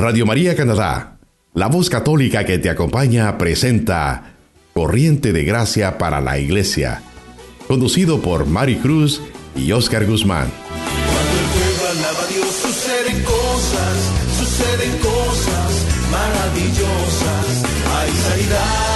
Radio María Canadá, la voz católica que te acompaña, presenta Corriente de Gracia para la Iglesia, conducido por Mari Cruz y Oscar Guzmán. Cuando el pueblo alaba a Dios, suceden cosas, suceden cosas maravillosas. Hay sanidad,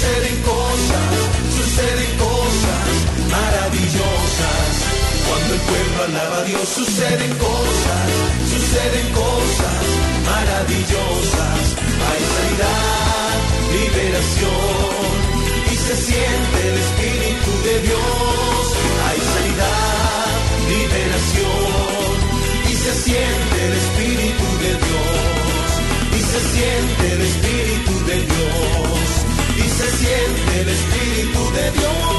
suceden cosas, suceden cosas maravillosas. Cuando el pueblo alaba a Dios suceden cosas, suceden cosas maravillosas. Hay sanidad, liberación y se siente el Espíritu de Dios. Hay sanidad, liberación y se siente el Espíritu de Dios. Y se siente el Espíritu de Dios.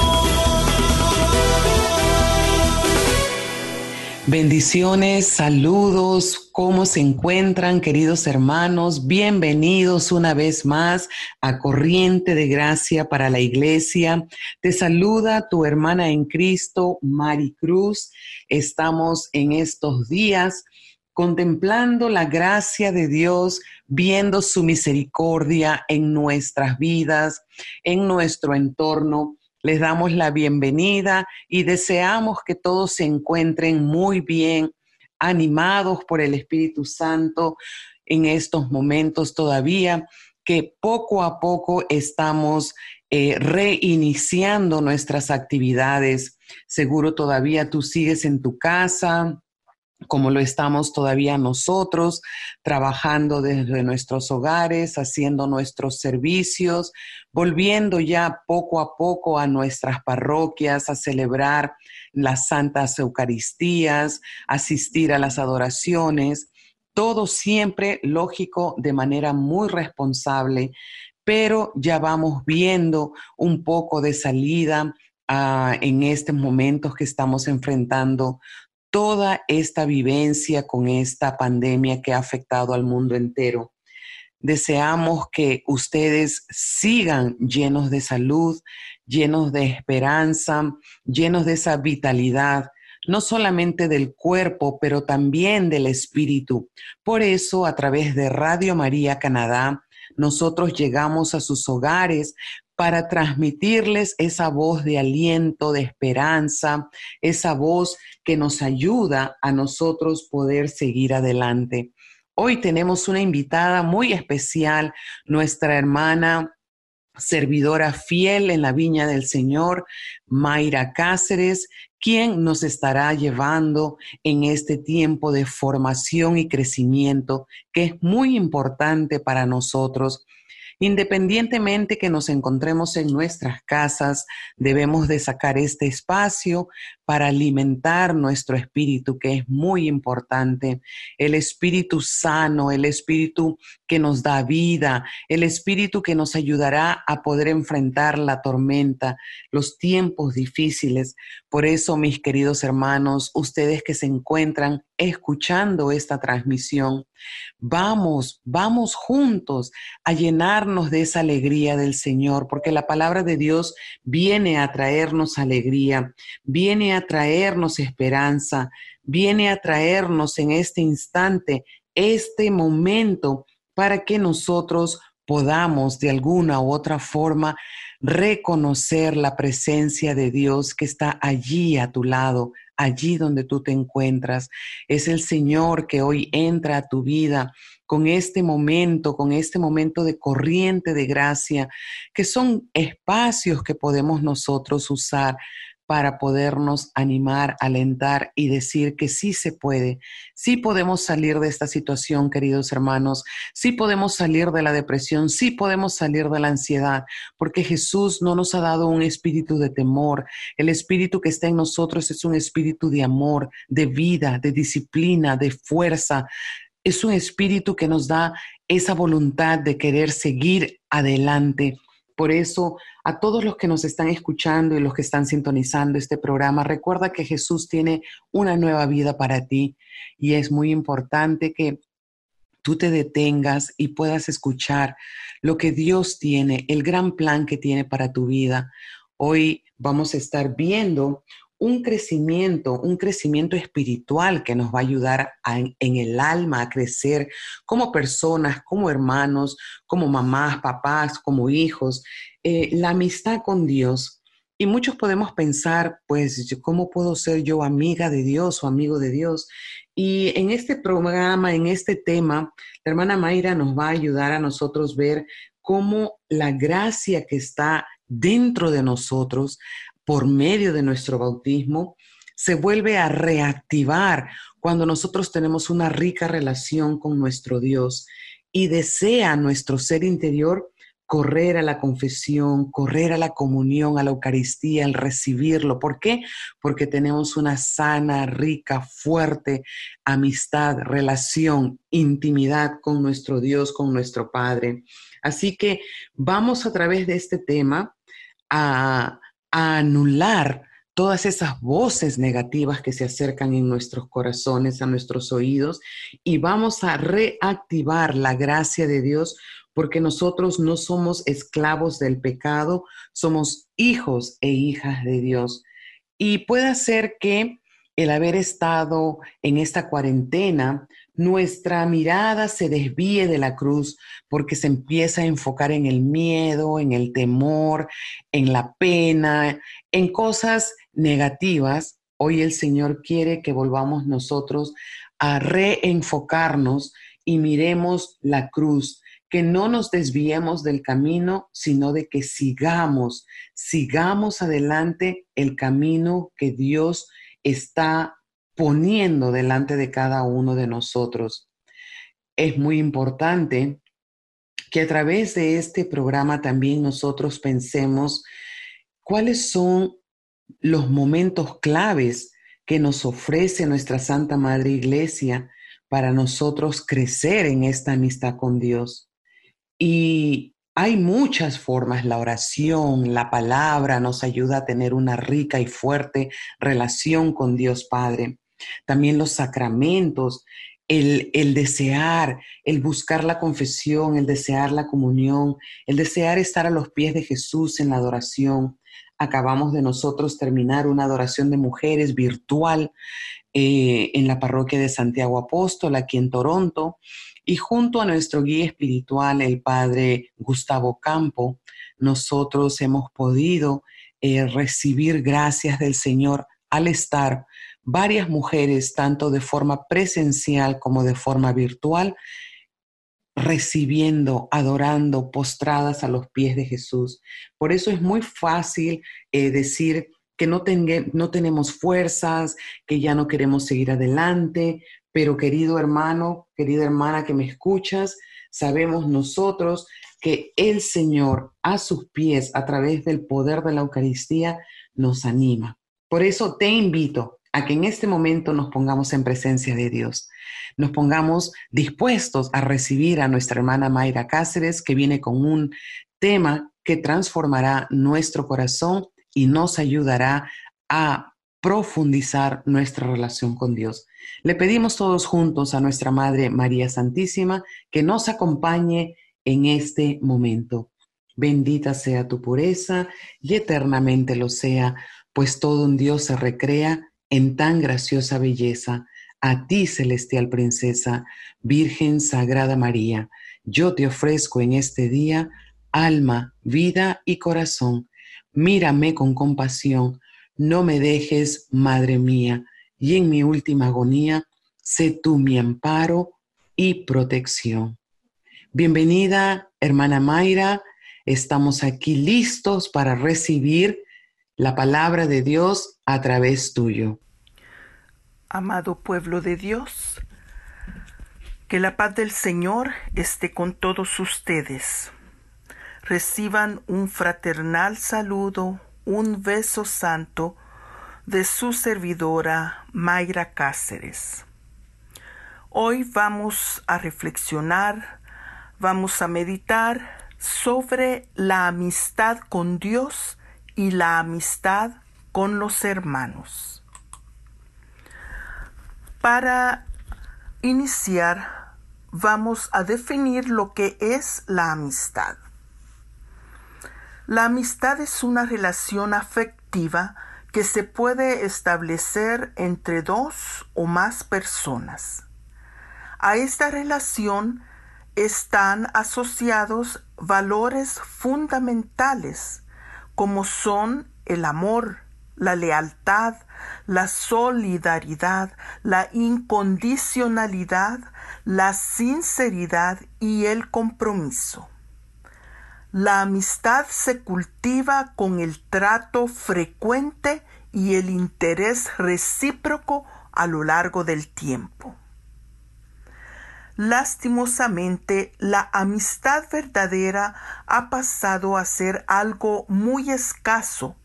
Bendiciones, saludos, ¿cómo se encuentran queridos hermanos? Bienvenidos una vez más a Corriente de Gracia para la Iglesia. Te saluda tu hermana en Cristo, Mari Cruz. Estamos en estos días contemplando la gracia de Dios, viendo su misericordia en nuestras vidas, en nuestro entorno. Les damos la bienvenida y deseamos que todos se encuentren muy bien, animados por el Espíritu Santo en estos momentos todavía, que poco a poco estamos eh, reiniciando nuestras actividades. Seguro todavía tú sigues en tu casa, como lo estamos todavía nosotros, trabajando desde nuestros hogares, haciendo nuestros servicios, volviendo ya poco a poco a nuestras parroquias a celebrar las santas Eucaristías, asistir a las adoraciones, todo siempre lógico de manera muy responsable, pero ya vamos viendo un poco de salida. Uh, en estos momentos que estamos enfrentando toda esta vivencia con esta pandemia que ha afectado al mundo entero. Deseamos que ustedes sigan llenos de salud, llenos de esperanza, llenos de esa vitalidad, no solamente del cuerpo, pero también del espíritu. Por eso, a través de Radio María Canadá, nosotros llegamos a sus hogares para transmitirles esa voz de aliento, de esperanza, esa voz que nos ayuda a nosotros poder seguir adelante. Hoy tenemos una invitada muy especial, nuestra hermana servidora fiel en la viña del Señor, Mayra Cáceres, quien nos estará llevando en este tiempo de formación y crecimiento que es muy importante para nosotros Independientemente que nos encontremos en nuestras casas, debemos de sacar este espacio para alimentar nuestro espíritu, que es muy importante. El espíritu sano, el espíritu que nos da vida, el espíritu que nos ayudará a poder enfrentar la tormenta, los tiempos difíciles. Por eso, mis queridos hermanos, ustedes que se encuentran escuchando esta transmisión, vamos, vamos juntos a llenarnos de esa alegría del Señor, porque la palabra de Dios viene a traernos alegría, viene a traernos esperanza, viene a traernos en este instante, este momento, para que nosotros podamos de alguna u otra forma reconocer la presencia de Dios que está allí a tu lado, allí donde tú te encuentras. Es el Señor que hoy entra a tu vida con este momento, con este momento de corriente de gracia, que son espacios que podemos nosotros usar para podernos animar, alentar y decir que sí se puede, sí podemos salir de esta situación, queridos hermanos, sí podemos salir de la depresión, sí podemos salir de la ansiedad, porque Jesús no nos ha dado un espíritu de temor, el espíritu que está en nosotros es un espíritu de amor, de vida, de disciplina, de fuerza. Es un espíritu que nos da esa voluntad de querer seguir adelante por eso, a todos los que nos están escuchando y los que están sintonizando este programa, recuerda que Jesús tiene una nueva vida para ti y es muy importante que tú te detengas y puedas escuchar lo que Dios tiene, el gran plan que tiene para tu vida. Hoy vamos a estar viendo un crecimiento, un crecimiento espiritual que nos va a ayudar en el alma a crecer como personas, como hermanos, como mamás, papás, como hijos. Eh, la amistad con Dios. Y muchos podemos pensar, pues, ¿cómo puedo ser yo amiga de Dios o amigo de Dios? Y en este programa, en este tema, la hermana Mayra nos va a ayudar a nosotros ver cómo la gracia que está dentro de nosotros por medio de nuestro bautismo, se vuelve a reactivar cuando nosotros tenemos una rica relación con nuestro Dios y desea nuestro ser interior correr a la confesión, correr a la comunión, a la Eucaristía, al recibirlo. ¿Por qué? Porque tenemos una sana, rica, fuerte amistad, relación, intimidad con nuestro Dios, con nuestro Padre. Así que vamos a través de este tema a a anular todas esas voces negativas que se acercan en nuestros corazones, a nuestros oídos, y vamos a reactivar la gracia de Dios porque nosotros no somos esclavos del pecado, somos hijos e hijas de Dios. Y puede ser que el haber estado en esta cuarentena nuestra mirada se desvíe de la cruz porque se empieza a enfocar en el miedo, en el temor, en la pena, en cosas negativas. Hoy el Señor quiere que volvamos nosotros a reenfocarnos y miremos la cruz, que no nos desviemos del camino, sino de que sigamos, sigamos adelante el camino que Dios está poniendo delante de cada uno de nosotros. Es muy importante que a través de este programa también nosotros pensemos cuáles son los momentos claves que nos ofrece nuestra Santa Madre Iglesia para nosotros crecer en esta amistad con Dios. Y hay muchas formas, la oración, la palabra nos ayuda a tener una rica y fuerte relación con Dios Padre también los sacramentos, el, el, desear, el buscar la confesión, el desear la comunión, el desear estar a los pies de Jesús en la adoración. Acabamos de nosotros terminar una adoración de mujeres virtual eh, en la parroquia de Santiago Apóstol, aquí en Toronto, y junto a nuestro guía espiritual, el padre Gustavo Campo, nosotros hemos podido eh, recibir gracias del Señor al estar varias mujeres, tanto de forma presencial como de forma virtual, recibiendo, adorando, postradas a los pies de Jesús. Por eso es muy fácil eh, decir que no, no tenemos fuerzas, que ya no queremos seguir adelante, pero querido hermano, querida hermana que me escuchas, sabemos nosotros que el Señor a sus pies, a través del poder de la Eucaristía, nos anima. Por eso te invito a que en este momento nos pongamos en presencia de Dios, nos pongamos dispuestos a recibir a nuestra hermana Mayra Cáceres, que viene con un tema que transformará nuestro corazón y nos ayudará a profundizar nuestra relación con Dios. Le pedimos todos juntos a nuestra Madre María Santísima que nos acompañe en este momento. Bendita sea tu pureza y eternamente lo sea, pues todo un Dios se recrea en tan graciosa belleza, a ti, celestial princesa, Virgen Sagrada María, yo te ofrezco en este día alma, vida y corazón. Mírame con compasión, no me dejes, Madre mía, y en mi última agonía, sé tú mi amparo y protección. Bienvenida, hermana Mayra, estamos aquí listos para recibir la palabra de Dios a través tuyo. Amado pueblo de Dios, que la paz del Señor esté con todos ustedes. Reciban un fraternal saludo, un beso santo de su servidora Mayra Cáceres. Hoy vamos a reflexionar, vamos a meditar sobre la amistad con Dios y la amistad con los hermanos. Para iniciar vamos a definir lo que es la amistad. La amistad es una relación afectiva que se puede establecer entre dos o más personas. A esta relación están asociados valores fundamentales como son el amor, la lealtad, la solidaridad, la incondicionalidad, la sinceridad y el compromiso. La amistad se cultiva con el trato frecuente y el interés recíproco a lo largo del tiempo. Lastimosamente, la amistad verdadera ha pasado a ser algo muy escaso,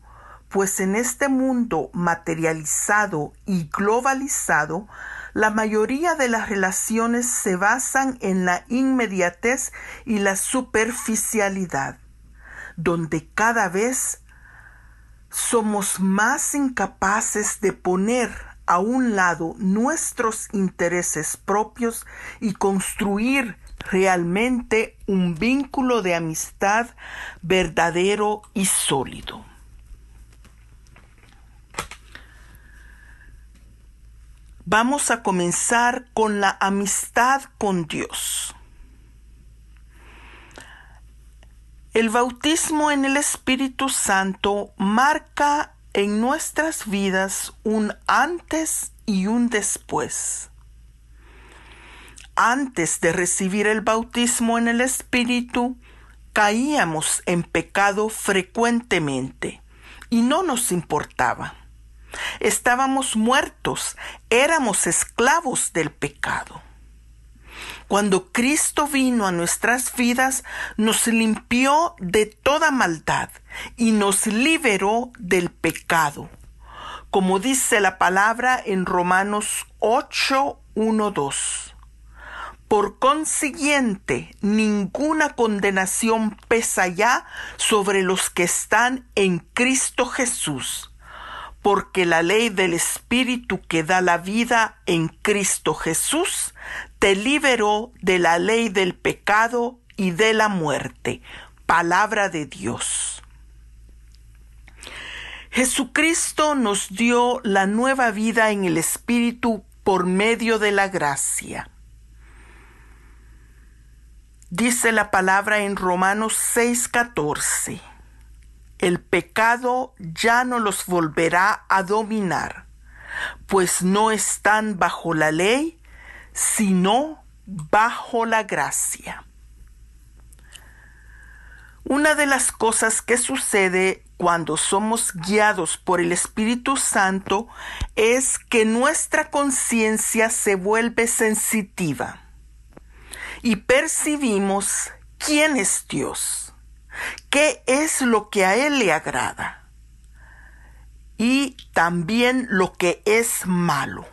pues en este mundo materializado y globalizado, la mayoría de las relaciones se basan en la inmediatez y la superficialidad, donde cada vez somos más incapaces de poner a un lado nuestros intereses propios y construir realmente un vínculo de amistad verdadero y sólido. Vamos a comenzar con la amistad con Dios. El bautismo en el Espíritu Santo marca en nuestras vidas un antes y un después. Antes de recibir el bautismo en el Espíritu, caíamos en pecado frecuentemente y no nos importaba. Estábamos muertos, éramos esclavos del pecado. Cuando Cristo vino a nuestras vidas, nos limpió de toda maldad y nos liberó del pecado. Como dice la palabra en Romanos 8, 1, 2. Por consiguiente, ninguna condenación pesa ya sobre los que están en Cristo Jesús porque la ley del Espíritu que da la vida en Cristo Jesús te liberó de la ley del pecado y de la muerte. Palabra de Dios. Jesucristo nos dio la nueva vida en el Espíritu por medio de la gracia. Dice la palabra en Romanos 6:14 el pecado ya no los volverá a dominar, pues no están bajo la ley, sino bajo la gracia. Una de las cosas que sucede cuando somos guiados por el Espíritu Santo es que nuestra conciencia se vuelve sensitiva y percibimos quién es Dios qué es lo que a Él le agrada y también lo que es malo.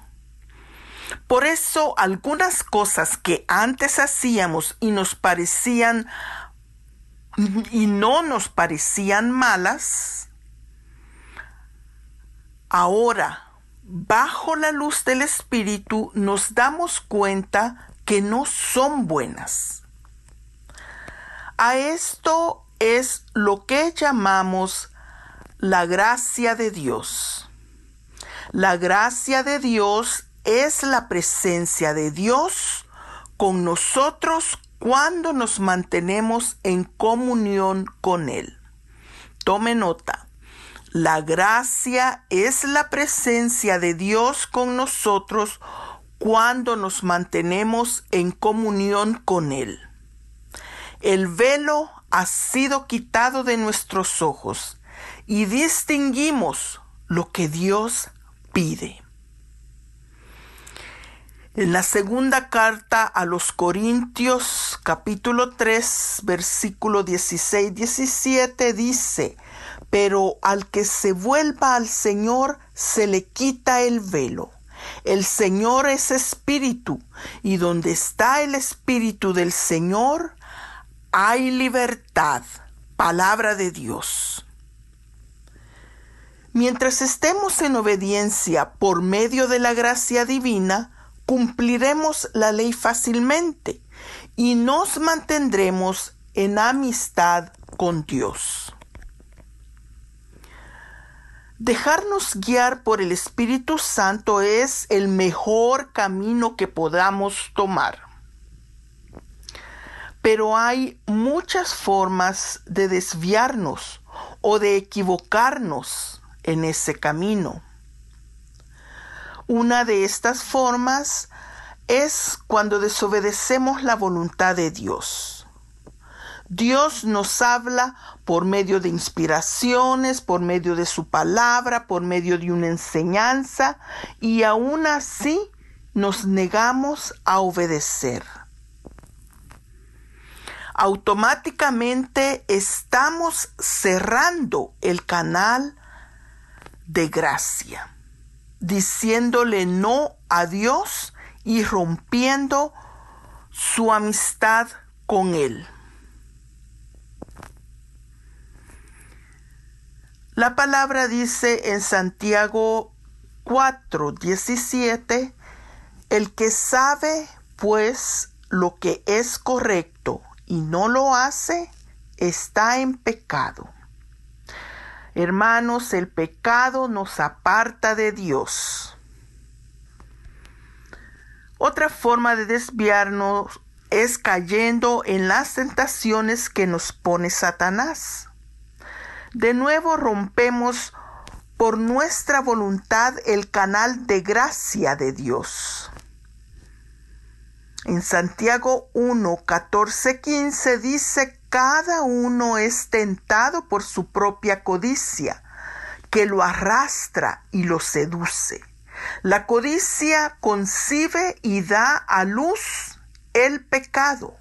Por eso algunas cosas que antes hacíamos y nos parecían y no nos parecían malas, ahora, bajo la luz del Espíritu, nos damos cuenta que no son buenas. A esto es lo que llamamos la gracia de Dios. La gracia de Dios es la presencia de Dios con nosotros cuando nos mantenemos en comunión con Él. Tome nota. La gracia es la presencia de Dios con nosotros cuando nos mantenemos en comunión con Él. El velo ha sido quitado de nuestros ojos y distinguimos lo que Dios pide. En la segunda carta a los Corintios capítulo 3 versículo 16-17 dice, pero al que se vuelva al Señor se le quita el velo. El Señor es espíritu, y donde está el espíritu del Señor, hay libertad, palabra de Dios. Mientras estemos en obediencia por medio de la gracia divina, cumpliremos la ley fácilmente, y nos mantendremos en amistad con Dios. Dejarnos guiar por el Espíritu Santo es el mejor camino que podamos tomar. Pero hay muchas formas de desviarnos o de equivocarnos en ese camino. Una de estas formas es cuando desobedecemos la voluntad de Dios. Dios nos habla por medio de inspiraciones, por medio de su palabra, por medio de una enseñanza, y aún así nos negamos a obedecer. Automáticamente estamos cerrando el canal de gracia, diciéndole no a Dios y rompiendo su amistad con Él. La palabra dice en Santiago 4, 17, el que sabe pues lo que es correcto y no lo hace, está en pecado. Hermanos, el pecado nos aparta de Dios. Otra forma de desviarnos es cayendo en las tentaciones que nos pone Satanás. De nuevo rompemos por nuestra voluntad el canal de gracia de Dios. En Santiago 1, 14, 15 dice, cada uno es tentado por su propia codicia, que lo arrastra y lo seduce. La codicia concibe y da a luz el pecado.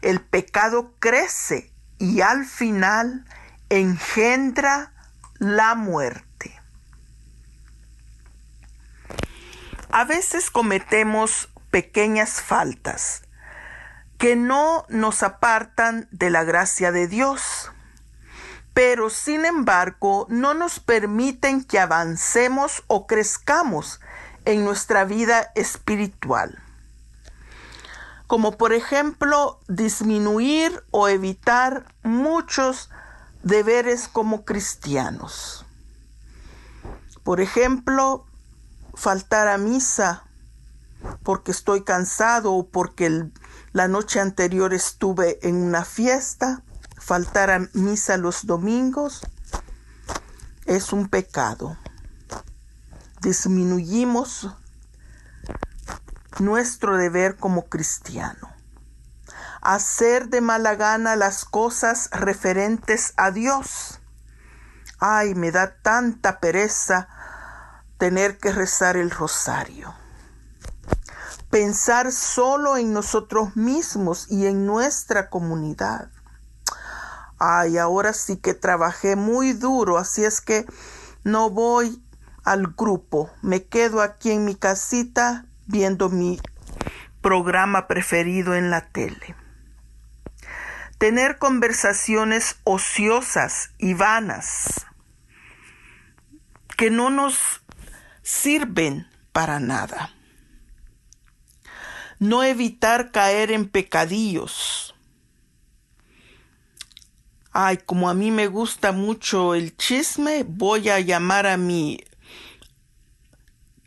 El pecado crece y al final engendra la muerte. A veces cometemos pequeñas faltas que no nos apartan de la gracia de Dios pero sin embargo no nos permiten que avancemos o crezcamos en nuestra vida espiritual. Como por ejemplo disminuir o evitar muchos deberes como cristianos. Por ejemplo, faltar a misa porque estoy cansado o porque la noche anterior estuve en una fiesta faltar a misa los domingos es un pecado. Disminuimos nuestro deber como cristiano. Hacer de mala gana las cosas referentes a Dios. Ay, me da tanta pereza tener que rezar el rosario. Pensar solo en nosotros mismos y en nuestra comunidad. Ay, ahora sí que trabajé muy duro, así es que no voy al grupo. Me quedo aquí en mi casita viendo mi programa preferido en la tele. Tener conversaciones ociosas y vanas que no nos sirven para nada. No evitar caer en pecadillos ay, como a mí me gusta mucho el chisme, voy a llamar a mi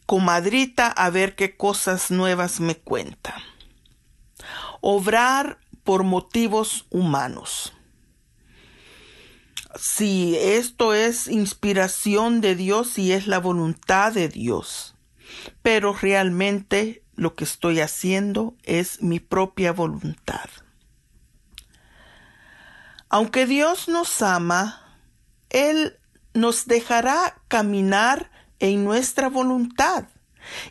comadrita a ver qué cosas nuevas me cuenta. Obrar por motivos humanos. Si esto es inspiración de Dios y es la voluntad de Dios, pero realmente lo que estoy haciendo es mi propia voluntad. Aunque Dios nos ama, Él nos dejará caminar en nuestra voluntad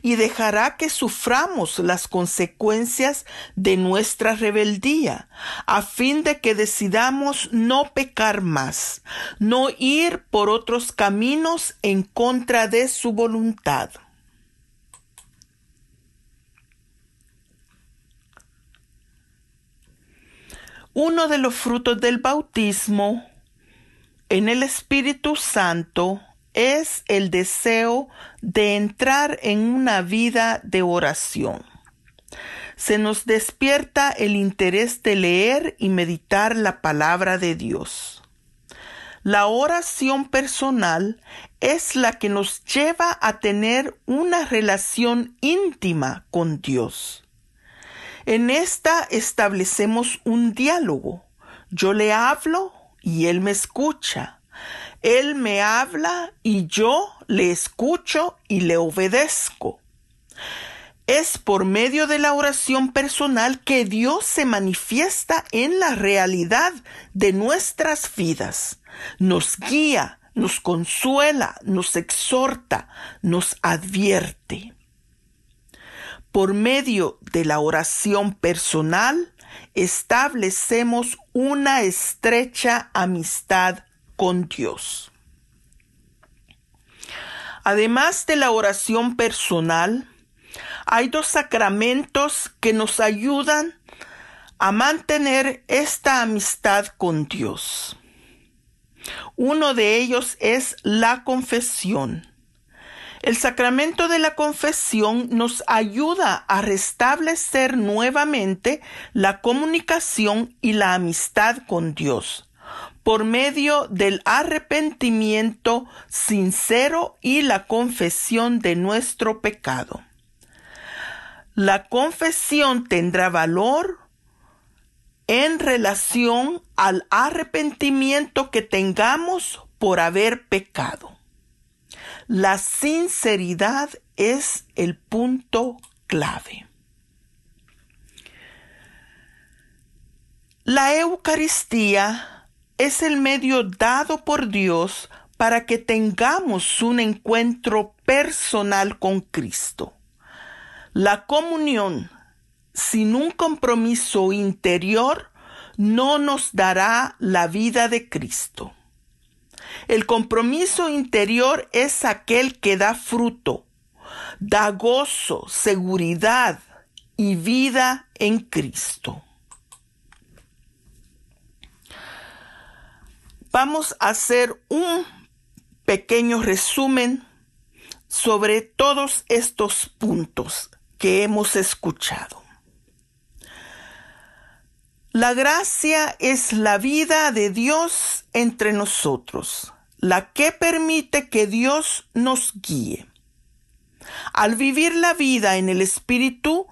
y dejará que suframos las consecuencias de nuestra rebeldía, a fin de que decidamos no pecar más, no ir por otros caminos en contra de su voluntad. Uno de los frutos del bautismo en el Espíritu Santo es el deseo de entrar en una vida de oración. se nos despierta el interés de leer y meditar la palabra de Dios. La oración personal es la que nos lleva a tener una relación íntima con Dios. En esta establecemos un diálogo. Yo le hablo y Él me escucha. Él me habla y yo le escucho y le obedezco. Es por medio de la oración personal que Dios se manifiesta en la realidad de nuestras vidas. Nos guía, nos consuela, nos exhorta, nos advierte. Por medio de la oración personal, establecemos una estrecha amistad con Dios. Además de la oración personal, hay dos sacramentos que nos ayudan a mantener esta amistad con Dios. Uno de ellos es la confesión. El sacramento de la confesión nos ayuda a restablecer nuevamente la comunicación y la amistad con Dios por medio del arrepentimiento sincero y la confesión de nuestro pecado. La confesión tendrá valor en relación al arrepentimiento que tengamos por haber pecado. La sinceridad es el punto clave. La Eucaristía es el medio dado por Dios para que tengamos un encuentro personal con Cristo. La comunión sin un compromiso interior no nos dará la vida de Cristo. El compromiso interior es aquel que da fruto, da gozo, seguridad y vida en Cristo. Vamos a hacer un pequeño resumen sobre todos estos puntos que hemos escuchado. La gracia es la vida de Dios entre nosotros, la que permite que Dios nos guíe. Al vivir la vida en el Espíritu,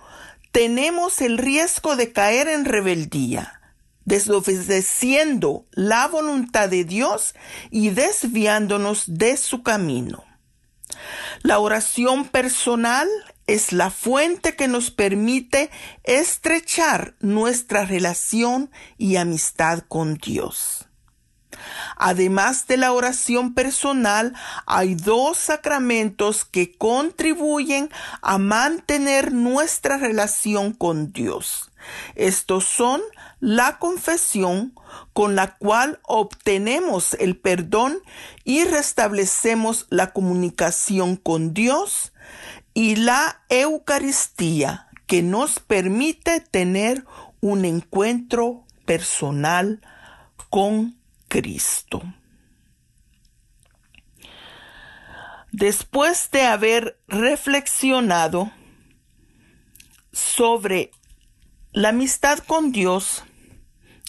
tenemos el riesgo de caer en rebeldía, desobedeciendo la voluntad de Dios y desviándonos de su camino. La oración personal es la fuente que nos permite estrechar nuestra relación y amistad con Dios. Además de la oración personal, hay dos sacramentos que contribuyen a mantener nuestra relación con Dios. Estos son la confesión, con la cual obtenemos el perdón y restablecemos la comunicación con Dios, y la Eucaristía, que nos permite tener un encuentro personal con Cristo. Después de haber reflexionado sobre la amistad con Dios,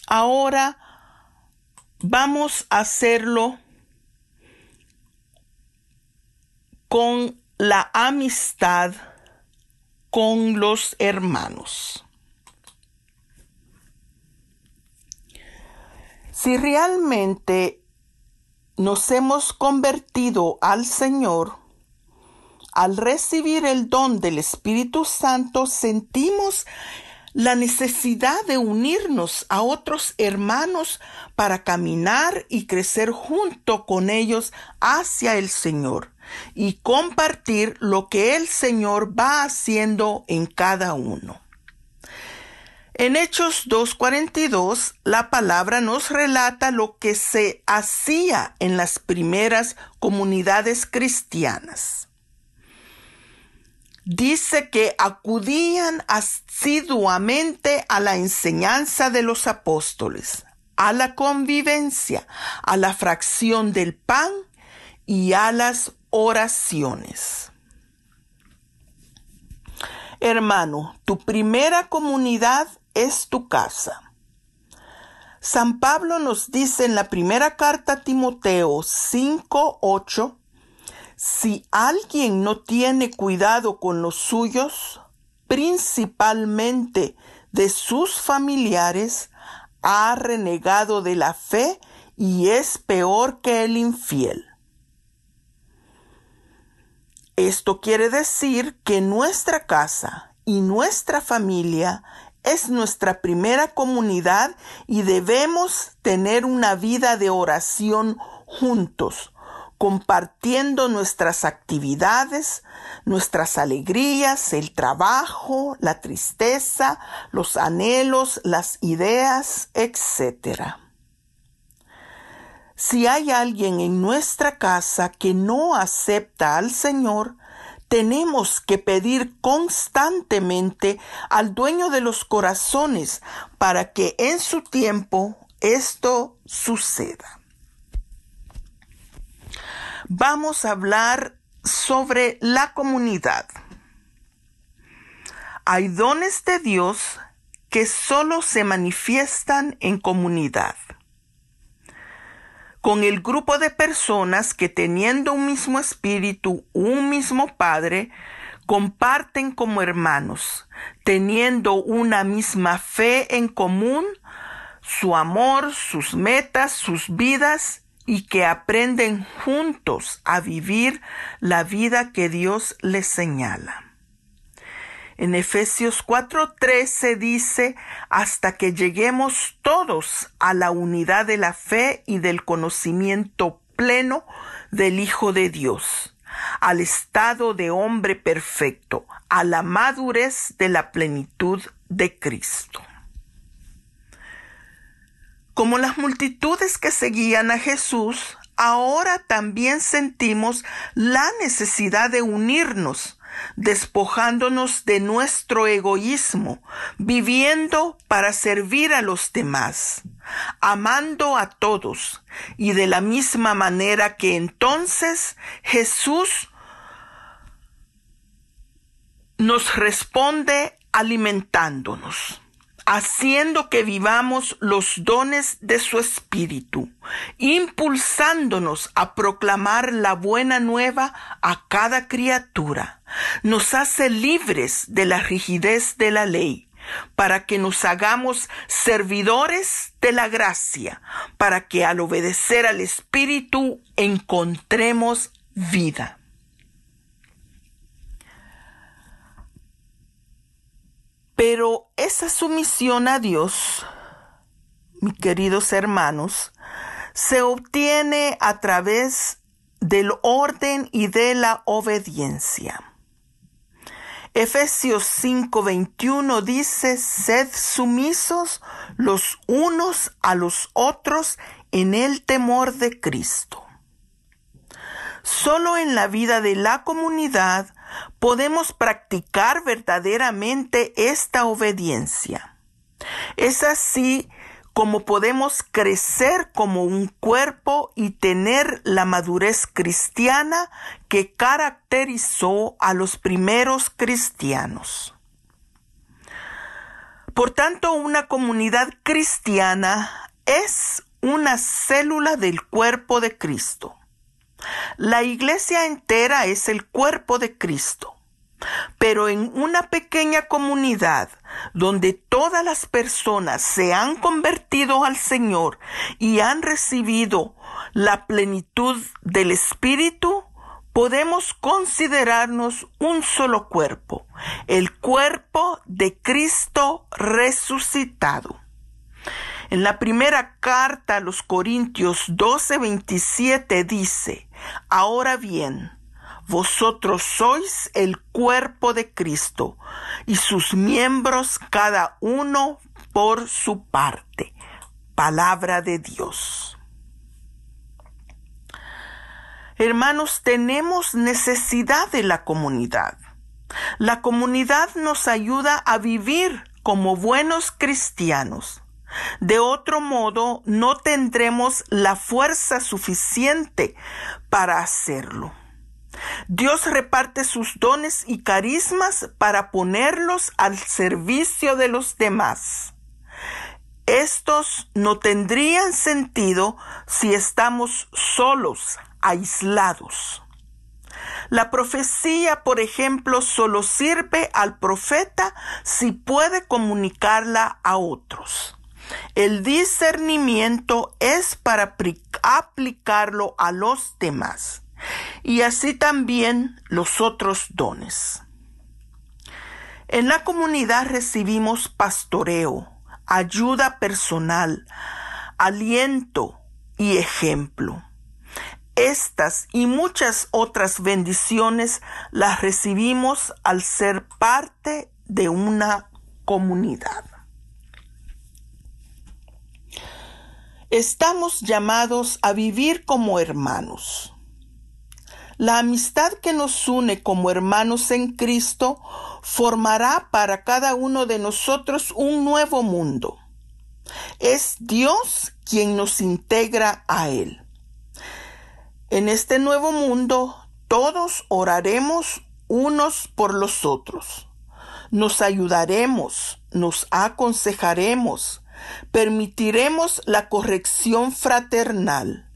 ahora vamos a hacerlo con la amistad con los hermanos. Si realmente nos hemos convertido al Señor, al recibir el don del Espíritu Santo, sentimos la necesidad de unirnos a otros hermanos para caminar y crecer junto con ellos hacia el Señor y compartir lo que el Señor va haciendo en cada uno. En Hechos 2.42, la palabra nos relata lo que se hacía en las primeras comunidades cristianas. Dice que acudían asiduamente a la enseñanza de los apóstoles, a la convivencia, a la fracción del pan y a las oraciones. Hermano, tu primera comunidad es tu casa. San Pablo nos dice en la primera carta a Timoteo 5:8, si alguien no tiene cuidado con los suyos, principalmente de sus familiares, ha renegado de la fe y es peor que el infiel. Esto quiere decir que nuestra casa y nuestra familia es nuestra primera comunidad y debemos tener una vida de oración juntos, compartiendo nuestras actividades, nuestras alegrías, el trabajo, la tristeza, los anhelos, las ideas, etc. Si hay alguien en nuestra casa que no acepta al Señor, tenemos que pedir constantemente al dueño de los corazones para que en su tiempo esto suceda. Vamos a hablar sobre la comunidad. Hay dones de Dios que solo se manifiestan en comunidad con el grupo de personas que teniendo un mismo espíritu, un mismo Padre, comparten como hermanos, teniendo una misma fe en común, su amor, sus metas, sus vidas, y que aprenden juntos a vivir la vida que Dios les señala. En Efesios 4:13 dice, hasta que lleguemos todos a la unidad de la fe y del conocimiento pleno del Hijo de Dios, al estado de hombre perfecto, a la madurez de la plenitud de Cristo. Como las multitudes que seguían a Jesús, ahora también sentimos la necesidad de unirnos despojándonos de nuestro egoísmo, viviendo para servir a los demás, amando a todos, y de la misma manera que entonces Jesús nos responde alimentándonos haciendo que vivamos los dones de su Espíritu, impulsándonos a proclamar la buena nueva a cada criatura. Nos hace libres de la rigidez de la ley, para que nos hagamos servidores de la gracia, para que al obedecer al Espíritu encontremos vida. Pero esa sumisión a Dios, mis queridos hermanos, se obtiene a través del orden y de la obediencia. Efesios 5:21 dice, sed sumisos los unos a los otros en el temor de Cristo. Solo en la vida de la comunidad podemos practicar verdaderamente esta obediencia. Es así como podemos crecer como un cuerpo y tener la madurez cristiana que caracterizó a los primeros cristianos. Por tanto, una comunidad cristiana es una célula del cuerpo de Cristo. La iglesia entera es el cuerpo de Cristo. Pero en una pequeña comunidad donde todas las personas se han convertido al Señor y han recibido la plenitud del Espíritu, podemos considerarnos un solo cuerpo, el cuerpo de Cristo resucitado. En la primera carta a los Corintios 12:27 dice, Ahora bien, vosotros sois el cuerpo de Cristo y sus miembros cada uno por su parte. Palabra de Dios. Hermanos, tenemos necesidad de la comunidad. La comunidad nos ayuda a vivir como buenos cristianos. De otro modo, no tendremos la fuerza suficiente para hacerlo. Dios reparte sus dones y carismas para ponerlos al servicio de los demás. Estos no tendrían sentido si estamos solos, aislados. La profecía, por ejemplo, solo sirve al profeta si puede comunicarla a otros. El discernimiento es para aplicarlo a los demás y así también los otros dones. En la comunidad recibimos pastoreo, ayuda personal, aliento y ejemplo. Estas y muchas otras bendiciones las recibimos al ser parte de una comunidad. Estamos llamados a vivir como hermanos. La amistad que nos une como hermanos en Cristo formará para cada uno de nosotros un nuevo mundo. Es Dios quien nos integra a Él. En este nuevo mundo todos oraremos unos por los otros. Nos ayudaremos, nos aconsejaremos, permitiremos la corrección fraternal.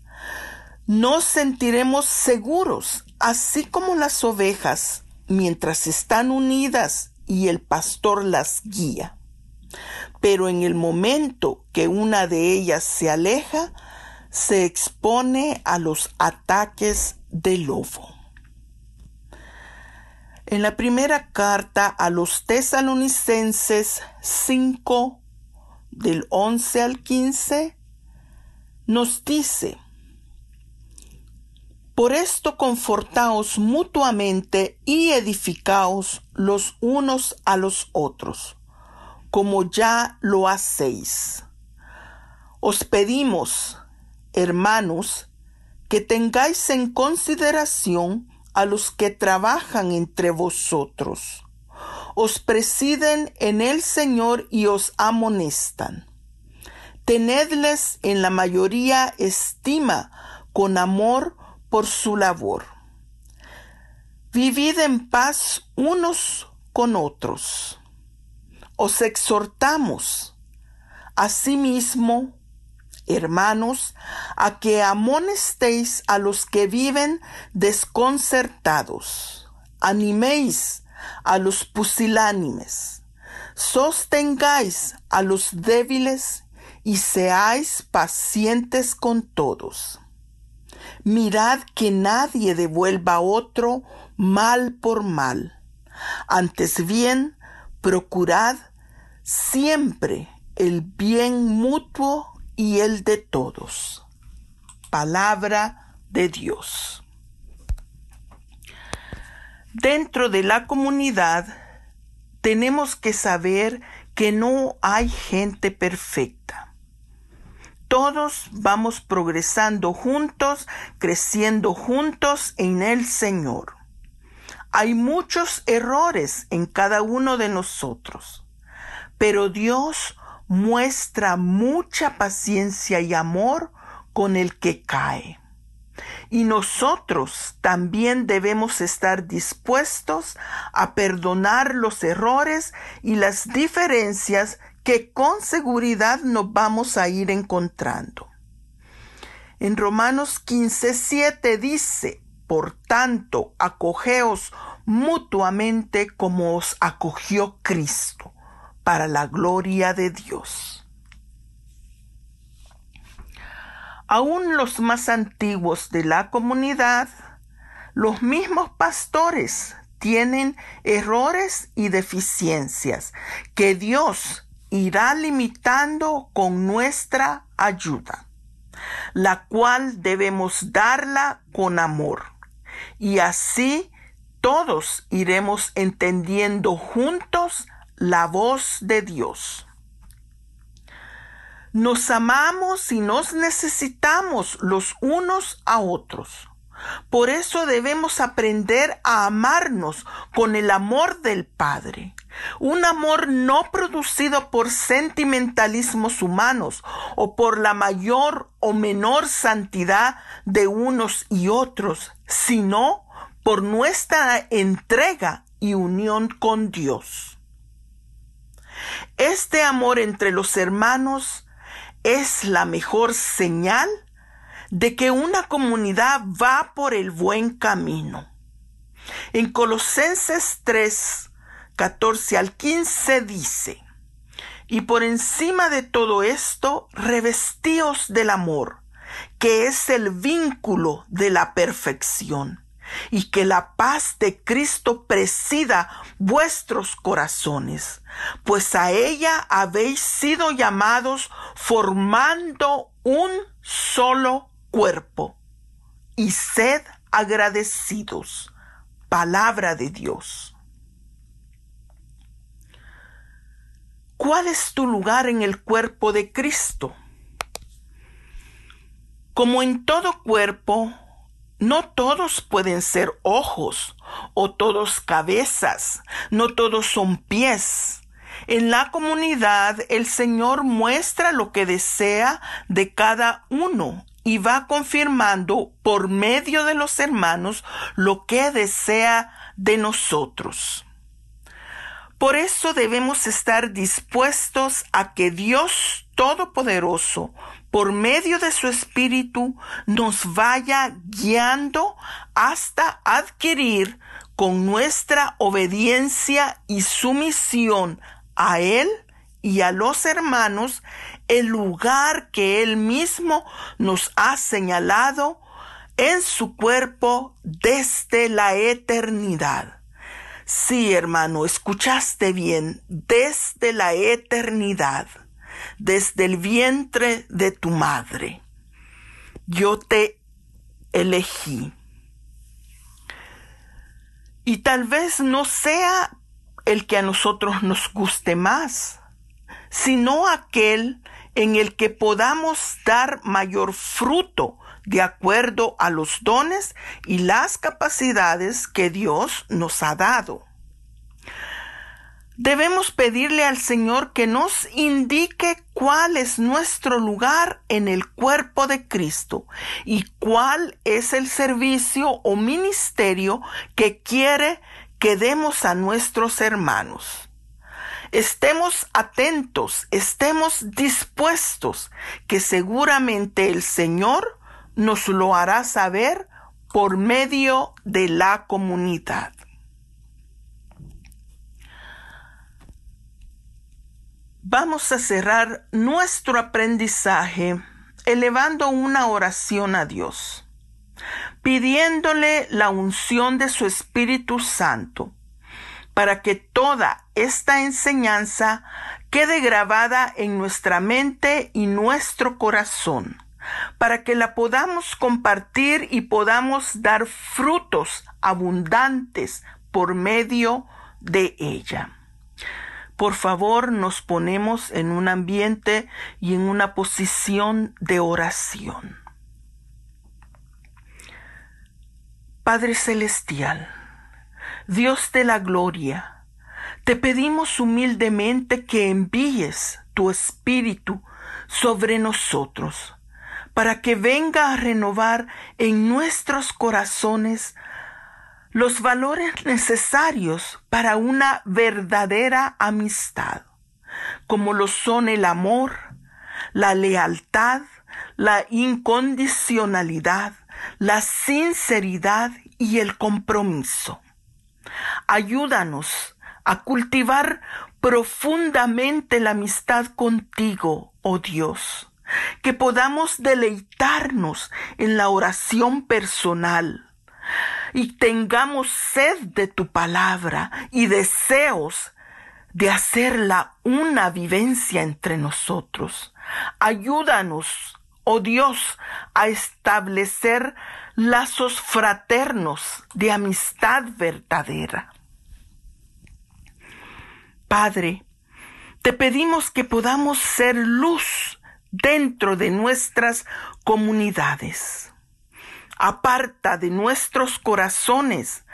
Nos sentiremos seguros, así como las ovejas, mientras están unidas y el pastor las guía. Pero en el momento que una de ellas se aleja, se expone a los ataques del lobo. En la primera carta a los tesalonicenses 5, del 11 al 15, nos dice, Por esto confortaos mutuamente y edificaos los unos a los otros, como ya lo hacéis. Os pedimos, hermanos, que tengáis en consideración a los que trabajan entre vosotros. Os presiden en el Señor y os amonestan. Tenedles en la mayoría estima con amor por su labor. Vivid en paz unos con otros. Os exhortamos, asimismo, hermanos, a que amonestéis a los que viven desconcertados, animéis a los pusilánimes, sostengáis a los débiles y seáis pacientes con todos. Mirad que nadie devuelva a otro mal por mal. Antes bien, procurad siempre el bien mutuo y el de todos. Palabra de Dios. Dentro de la comunidad tenemos que saber que no hay gente perfecta. Todos vamos progresando juntos, creciendo juntos en el Señor. Hay muchos errores en cada uno de nosotros, pero Dios muestra mucha paciencia y amor con el que cae. Y nosotros también debemos estar dispuestos a perdonar los errores y las diferencias que con seguridad nos vamos a ir encontrando. En Romanos 15, 7 dice, por tanto, acogeos mutuamente como os acogió Cristo para la gloria de Dios. Aún los más antiguos de la comunidad, los mismos pastores tienen errores y deficiencias que Dios irá limitando con nuestra ayuda, la cual debemos darla con amor. Y así todos iremos entendiendo juntos la voz de Dios. Nos amamos y nos necesitamos los unos a otros. Por eso debemos aprender a amarnos con el amor del Padre. Un amor no producido por sentimentalismos humanos o por la mayor o menor santidad de unos y otros, sino por nuestra entrega y unión con Dios. Este amor entre los hermanos es la mejor señal de que una comunidad va por el buen camino. En Colosenses 3, 14 al 15 dice, y por encima de todo esto, revestíos del amor, que es el vínculo de la perfección, y que la paz de Cristo presida vuestros corazones, pues a ella habéis sido llamados formando un solo cuerpo, y sed agradecidos. Palabra de Dios. ¿Cuál es tu lugar en el cuerpo de Cristo? Como en todo cuerpo, no todos pueden ser ojos o todos cabezas, no todos son pies. En la comunidad el Señor muestra lo que desea de cada uno y va confirmando por medio de los hermanos lo que desea de nosotros. Por eso debemos estar dispuestos a que Dios Todopoderoso, por medio de su Espíritu, nos vaya guiando hasta adquirir con nuestra obediencia y sumisión a Él y a los hermanos el lugar que Él mismo nos ha señalado en su cuerpo desde la eternidad. Sí, hermano, escuchaste bien, desde la eternidad, desde el vientre de tu madre. Yo te elegí. Y tal vez no sea el que a nosotros nos guste más, sino aquel en el que podamos dar mayor fruto de acuerdo a los dones y las capacidades que Dios nos ha dado. Debemos pedirle al Señor que nos indique cuál es nuestro lugar en el cuerpo de Cristo y cuál es el servicio o ministerio que quiere que demos a nuestros hermanos. Estemos atentos, estemos dispuestos, que seguramente el Señor nos lo hará saber por medio de la comunidad. Vamos a cerrar nuestro aprendizaje elevando una oración a Dios, pidiéndole la unción de su Espíritu Santo, para que toda esta enseñanza quede grabada en nuestra mente y nuestro corazón para que la podamos compartir y podamos dar frutos abundantes por medio de ella. Por favor, nos ponemos en un ambiente y en una posición de oración. Padre Celestial, Dios de la Gloria, te pedimos humildemente que envíes tu Espíritu sobre nosotros para que venga a renovar en nuestros corazones los valores necesarios para una verdadera amistad, como lo son el amor, la lealtad, la incondicionalidad, la sinceridad y el compromiso. Ayúdanos a cultivar profundamente la amistad contigo, oh Dios que podamos deleitarnos en la oración personal y tengamos sed de tu palabra y deseos de hacerla una vivencia entre nosotros. Ayúdanos, oh Dios, a establecer lazos fraternos de amistad verdadera. Padre, te pedimos que podamos ser luz dentro de nuestras comunidades. Aparta de nuestros corazones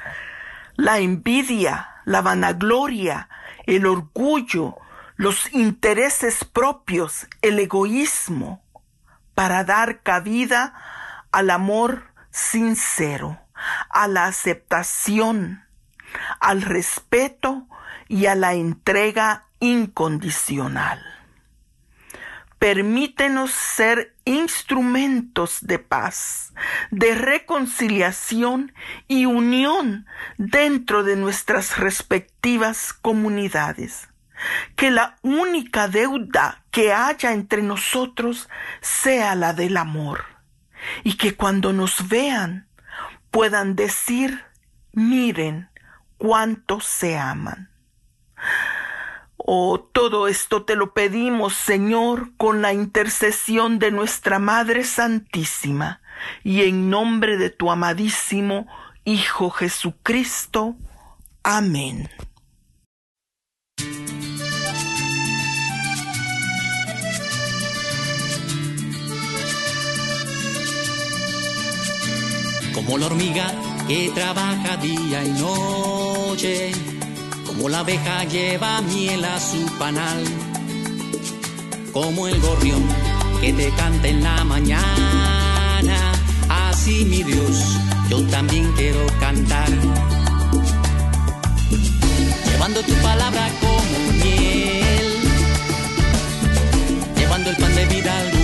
la envidia, la vanagloria, el orgullo, los intereses propios, el egoísmo, para dar cabida al amor sincero, a la aceptación, al respeto y a la entrega incondicional. Permítenos ser instrumentos de paz, de reconciliación y unión dentro de nuestras respectivas comunidades. Que la única deuda que haya entre nosotros sea la del amor. Y que cuando nos vean puedan decir, miren cuánto se aman. Oh, todo esto te lo pedimos, Señor, con la intercesión de nuestra Madre Santísima y en nombre de tu amadísimo Hijo Jesucristo. Amén. Como la hormiga que trabaja día y noche como la abeja lleva miel a su panal, como el gorrión que te canta en la mañana, así mi Dios, yo también quiero cantar. Llevando tu palabra como miel, llevando el pan de vida al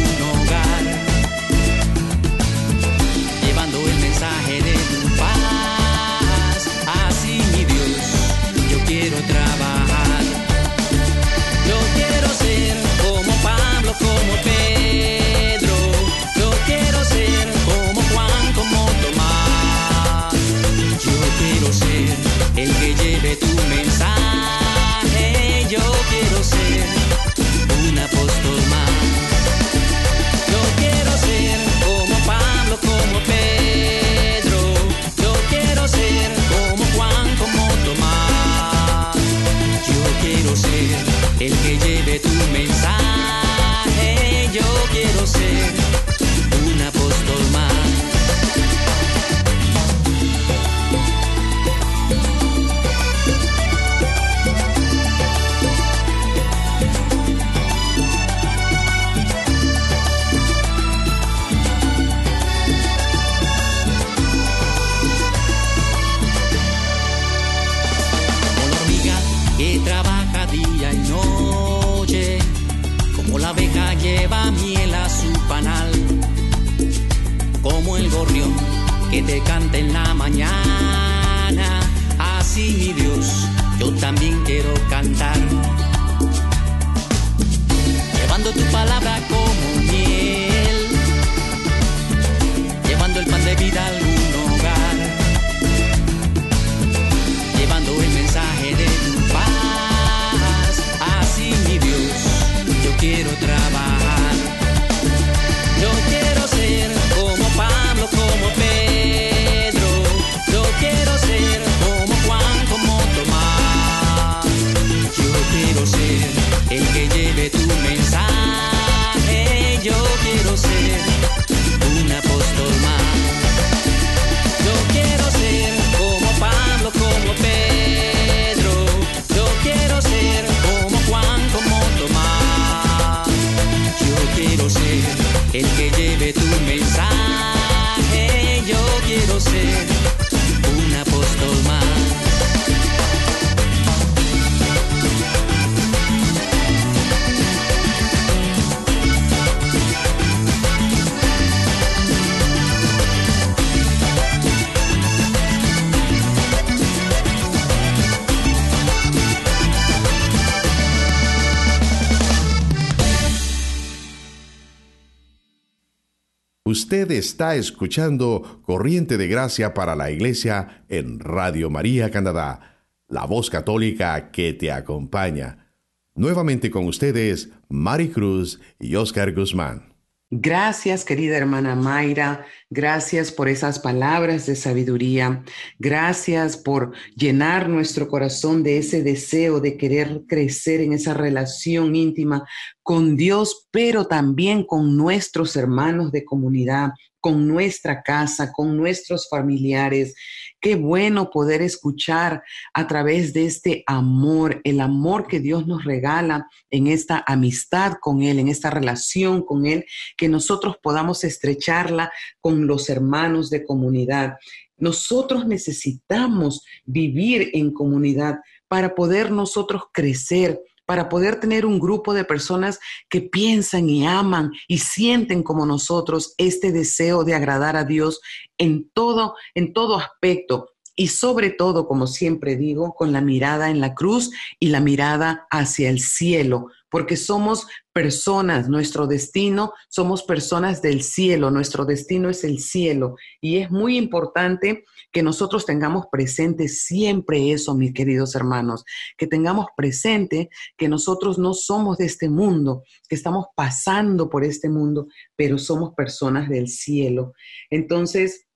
Usted está escuchando Corriente de Gracia para la Iglesia en Radio María Canadá, la voz católica que te acompaña. Nuevamente con ustedes, Mari Cruz y Oscar Guzmán. Gracias, querida hermana Mayra. Gracias por esas palabras de sabiduría. Gracias por llenar nuestro corazón de ese deseo de querer crecer en esa relación íntima con Dios, pero también con nuestros hermanos de comunidad, con nuestra casa, con nuestros familiares. Qué bueno poder escuchar a través de este amor, el amor que Dios nos regala en esta amistad con Él, en esta relación con Él, que nosotros podamos estrecharla con los hermanos de comunidad. nosotros necesitamos vivir en comunidad para poder nosotros crecer, para poder tener un grupo de personas que piensan y aman y sienten como nosotros este deseo de agradar a Dios en todo, en todo aspecto. Y sobre todo, como siempre digo, con la mirada en la cruz y la mirada hacia el cielo, porque somos personas, nuestro destino, somos personas del cielo, nuestro destino es el cielo. Y es muy importante que nosotros tengamos presente siempre eso, mis queridos hermanos, que tengamos presente que nosotros no somos de este mundo, que estamos pasando por este mundo, pero somos personas del cielo. Entonces,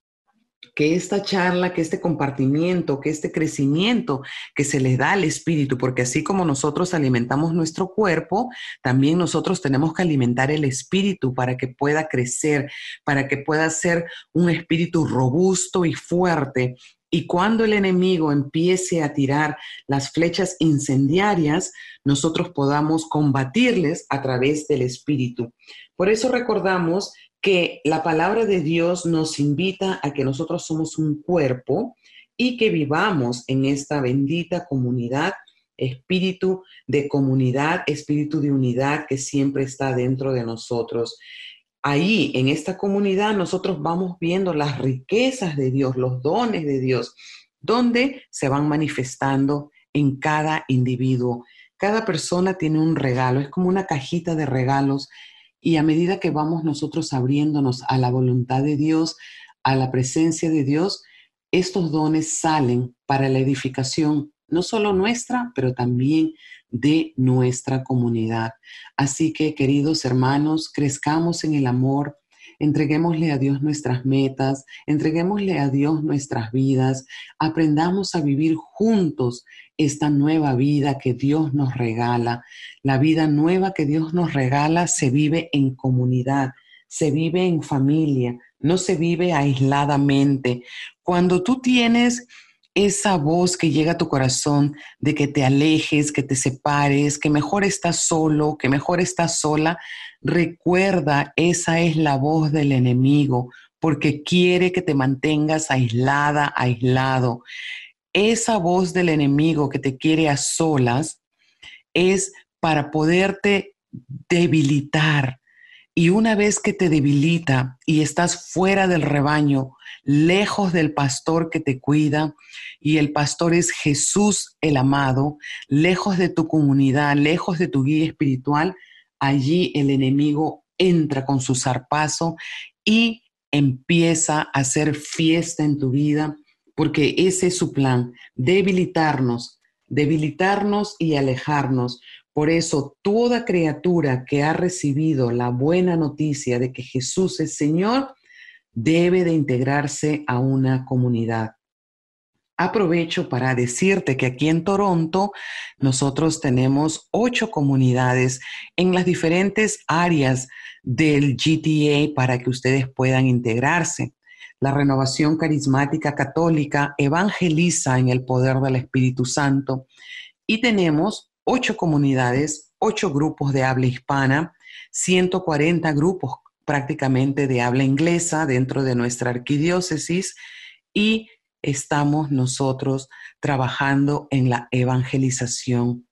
que esta charla, que este compartimiento, que este crecimiento que se le da al espíritu, porque así como nosotros alimentamos nuestro cuerpo, también nosotros tenemos que alimentar el espíritu para que pueda crecer, para que pueda ser un espíritu robusto y fuerte. Y cuando el enemigo empiece a tirar las flechas incendiarias, nosotros podamos combatirles a través del espíritu. Por eso recordamos que la palabra de Dios nos invita a que nosotros somos un cuerpo y que vivamos en esta bendita comunidad, espíritu de comunidad, espíritu de unidad que siempre está dentro de nosotros. Ahí, en esta comunidad, nosotros vamos viendo las riquezas de Dios, los dones de Dios, donde se van manifestando en cada individuo. Cada persona tiene un regalo, es como una cajita de regalos y a medida que vamos nosotros abriéndonos a la voluntad de Dios, a la presencia de Dios, estos dones salen para la edificación, no solo nuestra, pero también de nuestra comunidad. Así que, queridos hermanos, crezcamos en el amor, entreguémosle a Dios nuestras metas, entreguémosle a Dios nuestras vidas, aprendamos a vivir juntos esta nueva vida que Dios nos regala. La vida nueva que Dios nos regala se vive en comunidad, se vive en familia, no se vive aisladamente. Cuando tú tienes esa voz que llega a tu corazón de que te alejes, que te separes, que mejor estás solo, que mejor estás sola, recuerda, esa es la voz del enemigo, porque quiere que te mantengas aislada, aislado. Esa voz del enemigo que te quiere a solas es para poderte debilitar. Y una vez que te debilita y estás fuera del rebaño, lejos del pastor que te cuida, y el pastor es Jesús el amado, lejos de tu comunidad, lejos de tu guía espiritual, allí el enemigo entra con su zarpazo y empieza a hacer fiesta en tu vida, porque ese es su plan, debilitarnos, debilitarnos y alejarnos. Por eso, toda criatura que ha recibido la buena noticia de que Jesús es Señor, debe de integrarse a una comunidad. Aprovecho para decirte que aquí en Toronto nosotros tenemos ocho comunidades en las diferentes áreas del GTA para que ustedes puedan integrarse. La renovación carismática católica evangeliza en el poder del Espíritu Santo. Y tenemos ocho comunidades, ocho grupos de habla hispana, 140 grupos prácticamente de habla inglesa dentro de nuestra arquidiócesis y estamos nosotros trabajando en la evangelización,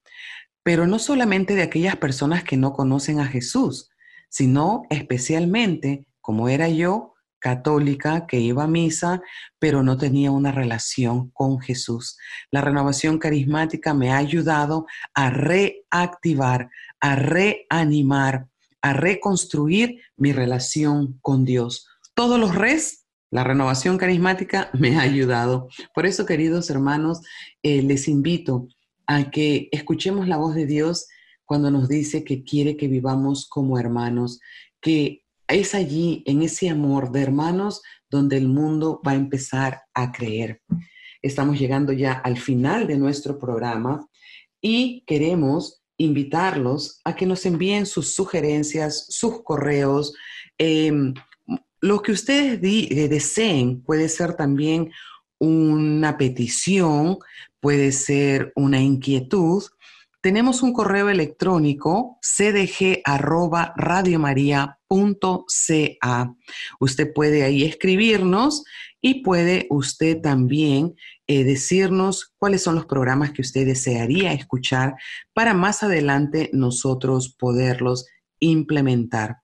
pero no solamente de aquellas personas que no conocen a Jesús, sino especialmente, como era yo, católica que iba a misa, pero no tenía una relación con Jesús. La renovación carismática me ha ayudado a reactivar, a reanimar a reconstruir mi relación con Dios. Todos los res, la renovación carismática me ha ayudado. Por eso, queridos hermanos, eh, les invito a que escuchemos la voz de Dios cuando nos dice que quiere que vivamos como hermanos, que es allí, en ese amor de hermanos, donde el mundo va a empezar a creer. Estamos llegando ya al final de nuestro programa y queremos invitarlos a que nos envíen sus sugerencias, sus correos. Em, lo que ustedes eh, deseen puede ser también una petición, puede ser una inquietud. Tenemos un correo electrónico cdg@radiomaria.ca. Usted puede ahí escribirnos y puede usted también eh, decirnos cuáles son los programas que usted desearía escuchar para más adelante nosotros poderlos implementar.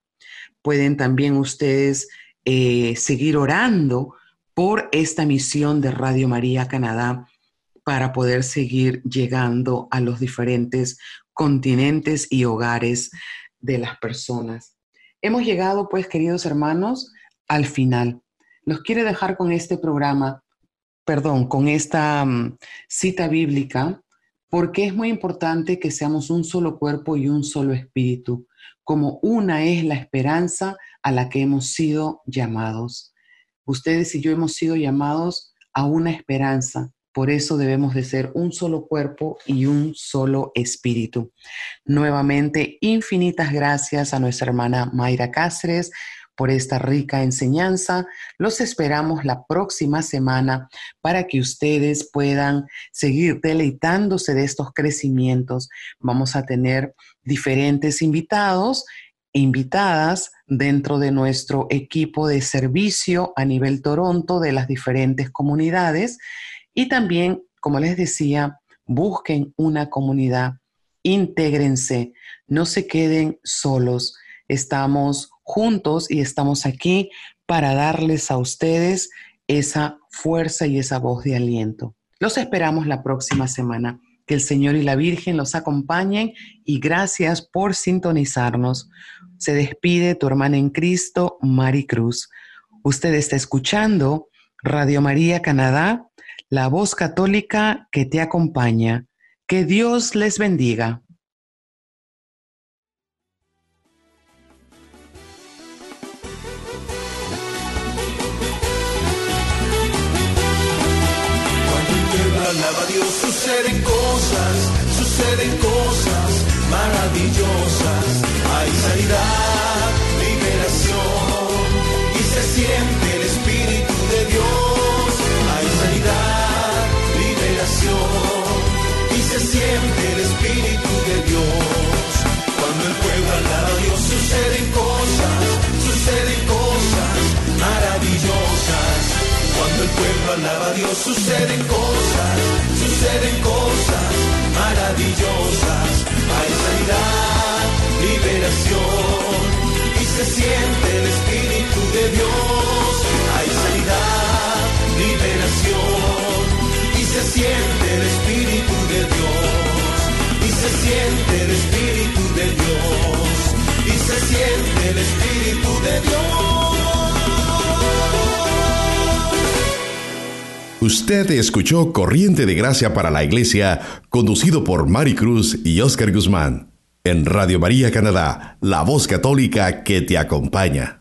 Pueden también ustedes eh, seguir orando por esta misión de Radio María Canadá para poder seguir llegando a los diferentes continentes y hogares de las personas. Hemos llegado, pues, queridos hermanos, al final. Los quiere dejar con este programa, perdón, con esta mm, cita bíblica, porque es muy importante que seamos un solo cuerpo y un solo espíritu, como una es la esperanza a la que hemos sido llamados. Ustedes y yo hemos sido llamados a una esperanza, por eso debemos de ser un solo cuerpo y un solo espíritu. Nuevamente, infinitas gracias a nuestra hermana Mayra Cáceres por esta rica enseñanza. Los esperamos la próxima semana para que ustedes puedan seguir deleitándose de estos crecimientos. Vamos a tener diferentes invitados e invitadas dentro de nuestro equipo de servicio a nivel Toronto de las diferentes comunidades y también, como les decía, busquen una comunidad, intégrense, no se queden solos. Estamos juntos y estamos aquí para darles a ustedes esa fuerza y esa voz de aliento. Los esperamos la próxima semana. Que el Señor y la Virgen los acompañen y gracias por sintonizarnos. Se despide tu hermana en Cristo, Mari Cruz. Usted está escuchando Radio María Canadá la voz católica que te acompaña. Que Dios les bendiga. Cuando alaba a Dios suceden cosas, suceden cosas maravillosas. Hay sanidad, siente el Espíritu de Dios. Cuando el pueblo alaba a Dios suceden cosas, suceden cosas maravillosas. Cuando el pueblo alaba a Dios suceden cosas, suceden cosas maravillosas. Hay sanidad, liberación y se siente el Espíritu de Dios. Hay sanidad, liberación se siente el Espíritu de Dios. Y se siente el Espíritu de Dios. Y se siente el Espíritu de Dios. Usted escuchó Corriente de Gracia para la Iglesia, conducido por Mari Cruz y Oscar Guzmán, en Radio María Canadá, la voz católica que te acompaña.